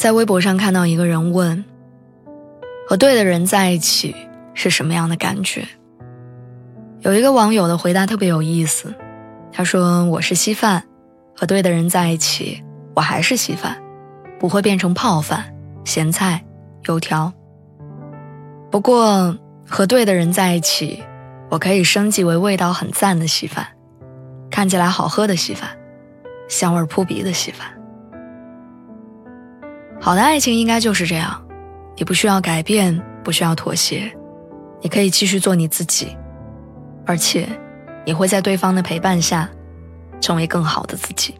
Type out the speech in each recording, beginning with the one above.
在微博上看到一个人问：“和对的人在一起是什么样的感觉？”有一个网友的回答特别有意思，他说：“我是稀饭，和对的人在一起，我还是稀饭，不会变成泡饭、咸菜、油条。不过和对的人在一起，我可以升级为味道很赞的稀饭，看起来好喝的稀饭，香味扑鼻的稀饭。”好的爱情应该就是这样，你不需要改变，不需要妥协，你可以继续做你自己，而且你会在对方的陪伴下，成为更好的自己。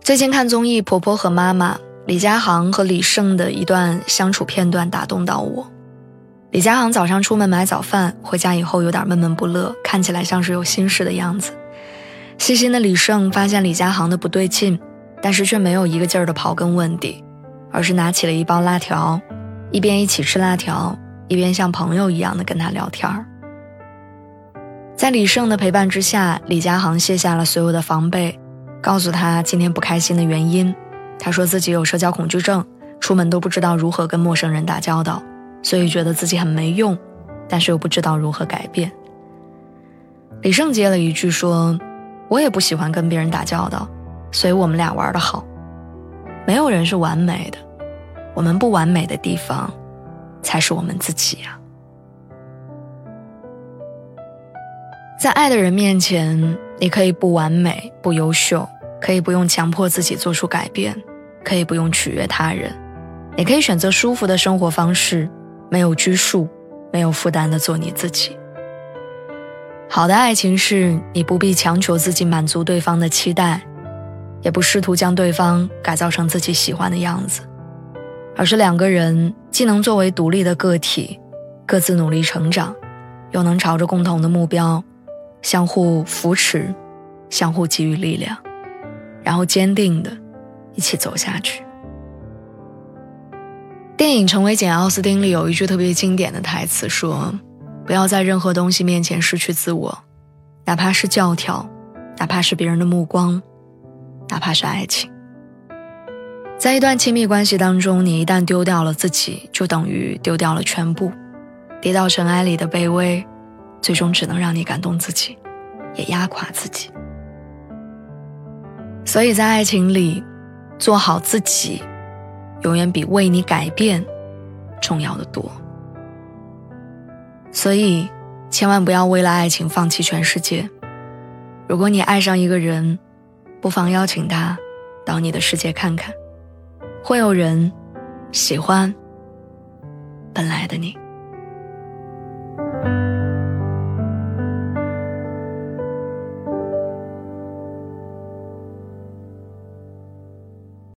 最近看综艺《婆婆和妈妈》，李佳航和李晟的一段相处片段打动到我。李佳航早上出门买早饭，回家以后有点闷闷不乐，看起来像是有心事的样子。细心的李晟发现李佳航的不对劲。但是却没有一个劲儿的刨根问底，而是拿起了一包辣条，一边一起吃辣条，一边像朋友一样的跟他聊天儿。在李胜的陪伴之下，李佳航卸下了所有的防备，告诉他今天不开心的原因。他说自己有社交恐惧症，出门都不知道如何跟陌生人打交道，所以觉得自己很没用，但是又不知道如何改变。李胜接了一句说：“我也不喜欢跟别人打交道。”所以我们俩玩的好，没有人是完美的，我们不完美的地方，才是我们自己呀。在爱的人面前，你可以不完美、不优秀，可以不用强迫自己做出改变，可以不用取悦他人，你可以选择舒服的生活方式，没有拘束、没有负担的做你自己。好的爱情是你不必强求自己满足对方的期待。也不试图将对方改造成自己喜欢的样子，而是两个人既能作为独立的个体，各自努力成长，又能朝着共同的目标，相互扶持，相互给予力量，然后坚定的一起走下去。电影《成为简·奥斯汀》里有一句特别经典的台词说：“不要在任何东西面前失去自我，哪怕是教条，哪怕是别人的目光。”哪怕是爱情，在一段亲密关系当中，你一旦丢掉了自己，就等于丢掉了全部。跌到尘埃里的卑微，最终只能让你感动自己，也压垮自己。所以在爱情里，做好自己，永远比为你改变重要的多。所以，千万不要为了爱情放弃全世界。如果你爱上一个人，不妨邀请他到你的世界看看，会有人喜欢本来的你。